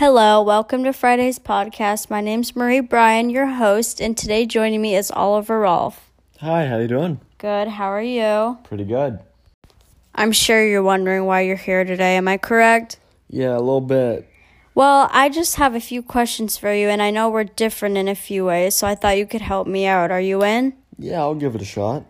Hello, welcome to Friday's podcast. My name's Marie Bryan, your host, and today joining me is Oliver Rolfe. Hi, how you doing? Good, how are you? Pretty good. I'm sure you're wondering why you're here today, am I correct? Yeah, a little bit. Well, I just have a few questions for you, and I know we're different in a few ways, so I thought you could help me out. Are you in? Yeah, I'll give it a shot.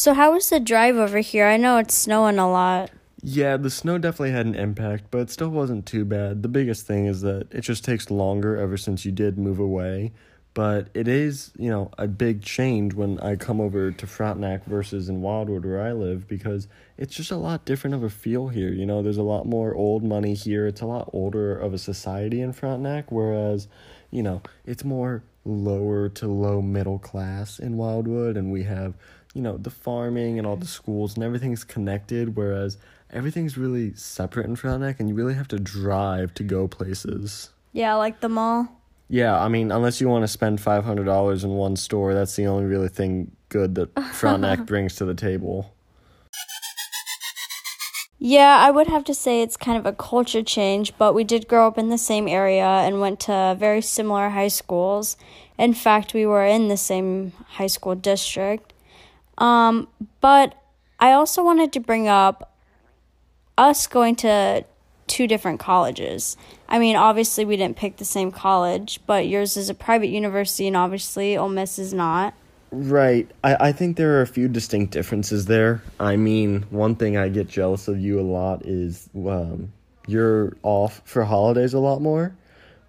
So, how was the drive over here? I know it's snowing a lot. Yeah, the snow definitely had an impact, but it still wasn't too bad. The biggest thing is that it just takes longer ever since you did move away. But it is, you know, a big change when I come over to Frontenac versus in Wildwood where I live because it's just a lot different of a feel here. You know, there's a lot more old money here. It's a lot older of a society in Frontenac, whereas, you know, it's more lower to low middle class in Wildwood and we have, you know, the farming and all the schools and everything's connected, whereas everything's really separate in Frontenac and you really have to drive to go places. Yeah, like the mall. Yeah, I mean, unless you want to spend five hundred dollars in one store, that's the only really thing good that Frontenac brings to the table. Yeah, I would have to say it's kind of a culture change, but we did grow up in the same area and went to very similar high schools. In fact, we were in the same high school district. Um, but I also wanted to bring up us going to two different colleges. I mean, obviously, we didn't pick the same college, but yours is a private university, and obviously, Ole Miss is not. Right. I, I think there are a few distinct differences there. I mean, one thing I get jealous of you a lot is um, you're off for holidays a lot more,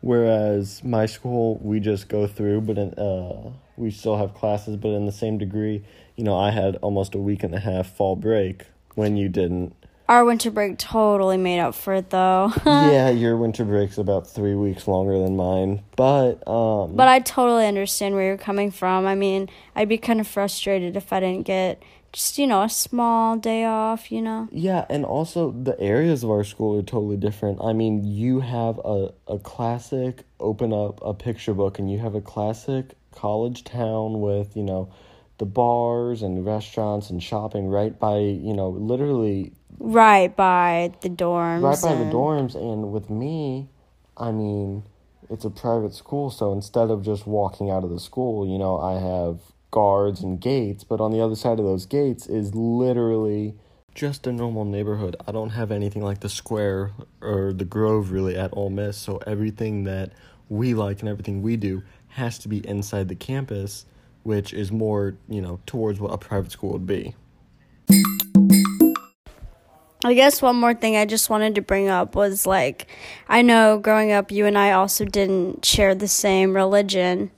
whereas my school, we just go through, but in, uh, we still have classes, but in the same degree, you know, I had almost a week and a half fall break when you didn't. Our winter break totally made up for it, though. yeah, your winter break's about three weeks longer than mine, but um. But I totally understand where you're coming from. I mean, I'd be kind of frustrated if I didn't get just you know a small day off. You know. Yeah, and also the areas of our school are totally different. I mean, you have a a classic open up a picture book, and you have a classic college town with you know the bars and restaurants and shopping right by you know literally right by the dorms right by and... the dorms and with me i mean it's a private school so instead of just walking out of the school you know i have guards and gates but on the other side of those gates is literally just a normal neighborhood i don't have anything like the square or the grove really at Ole Miss so everything that we like and everything we do has to be inside the campus which is more, you know, towards what a private school would be. I guess one more thing I just wanted to bring up was like, I know growing up, you and I also didn't share the same religion.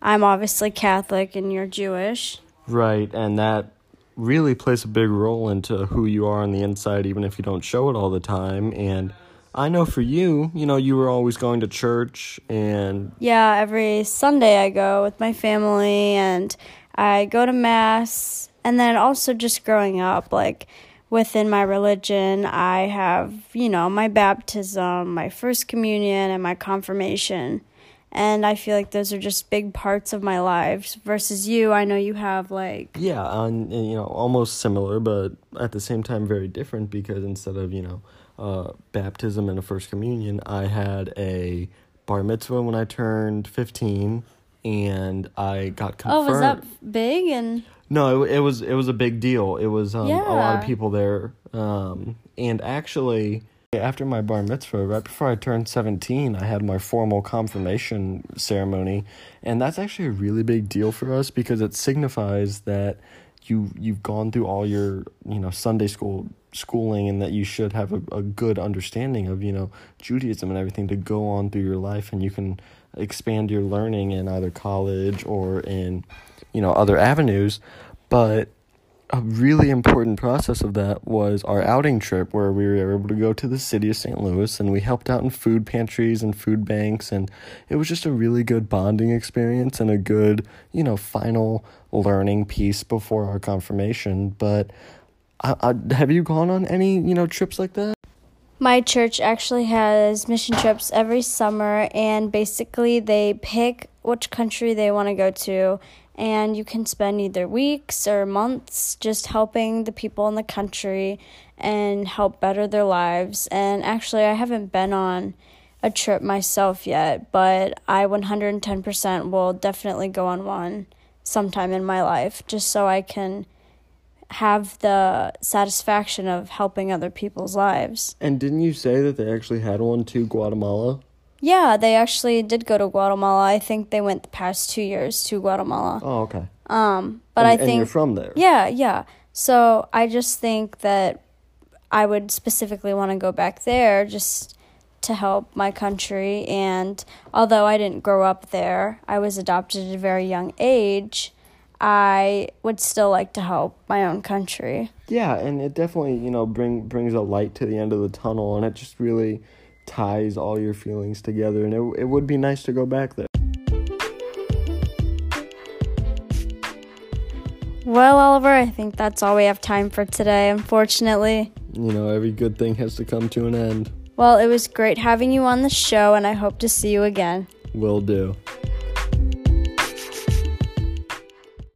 I'm obviously Catholic and you're Jewish. Right, and that really plays a big role into who you are on the inside, even if you don't show it all the time. And I know for you, you know, you were always going to church and. Yeah, every Sunday I go with my family and I go to Mass. And then also just growing up, like within my religion, I have, you know, my baptism, my first communion, and my confirmation. And I feel like those are just big parts of my lives. Versus you, I know you have like. Yeah, and, you know, almost similar, but at the same time very different because instead of, you know, uh, baptism and a first communion, I had a bar mitzvah when I turned 15 and I got confirmed. Oh, was that big and No, it, it was it was a big deal. It was um, yeah. a lot of people there. Um, and actually after my bar mitzvah, right before I turned 17, I had my formal confirmation ceremony, and that's actually a really big deal for us because it signifies that you you've gone through all your, you know, Sunday school schooling and that you should have a, a good understanding of you know judaism and everything to go on through your life and you can expand your learning in either college or in you know other avenues. But a really important process of that was our outing trip where we were able to go to the city of St. Louis and we helped out in food pantries and food banks and it was just a really good bonding experience and a good, you know, final learning piece before our confirmation. But I, I, have you gone on any, you know, trips like that? My church actually has mission trips every summer, and basically they pick which country they want to go to, and you can spend either weeks or months just helping the people in the country. and help better their lives. And actually, I haven't been on a trip myself yet, but I 110% will definitely go on one sometime in my life just so I can have the satisfaction of helping other people's lives. And didn't you say that they actually had one to Guatemala? Yeah, they actually did go to Guatemala. I think they went the past two years to Guatemala. Oh, okay. Um, but and, I think and you're from there. Yeah, yeah. So I just think that I would specifically want to go back there just to help my country. And although I didn't grow up there, I was adopted at a very young age. I would still like to help my own country. Yeah, and it definitely, you know, bring brings a light to the end of the tunnel and it just really ties all your feelings together and it it would be nice to go back there. Well, Oliver, I think that's all we have time for today, unfortunately. You know, every good thing has to come to an end. Well, it was great having you on the show, and I hope to see you again. Will do.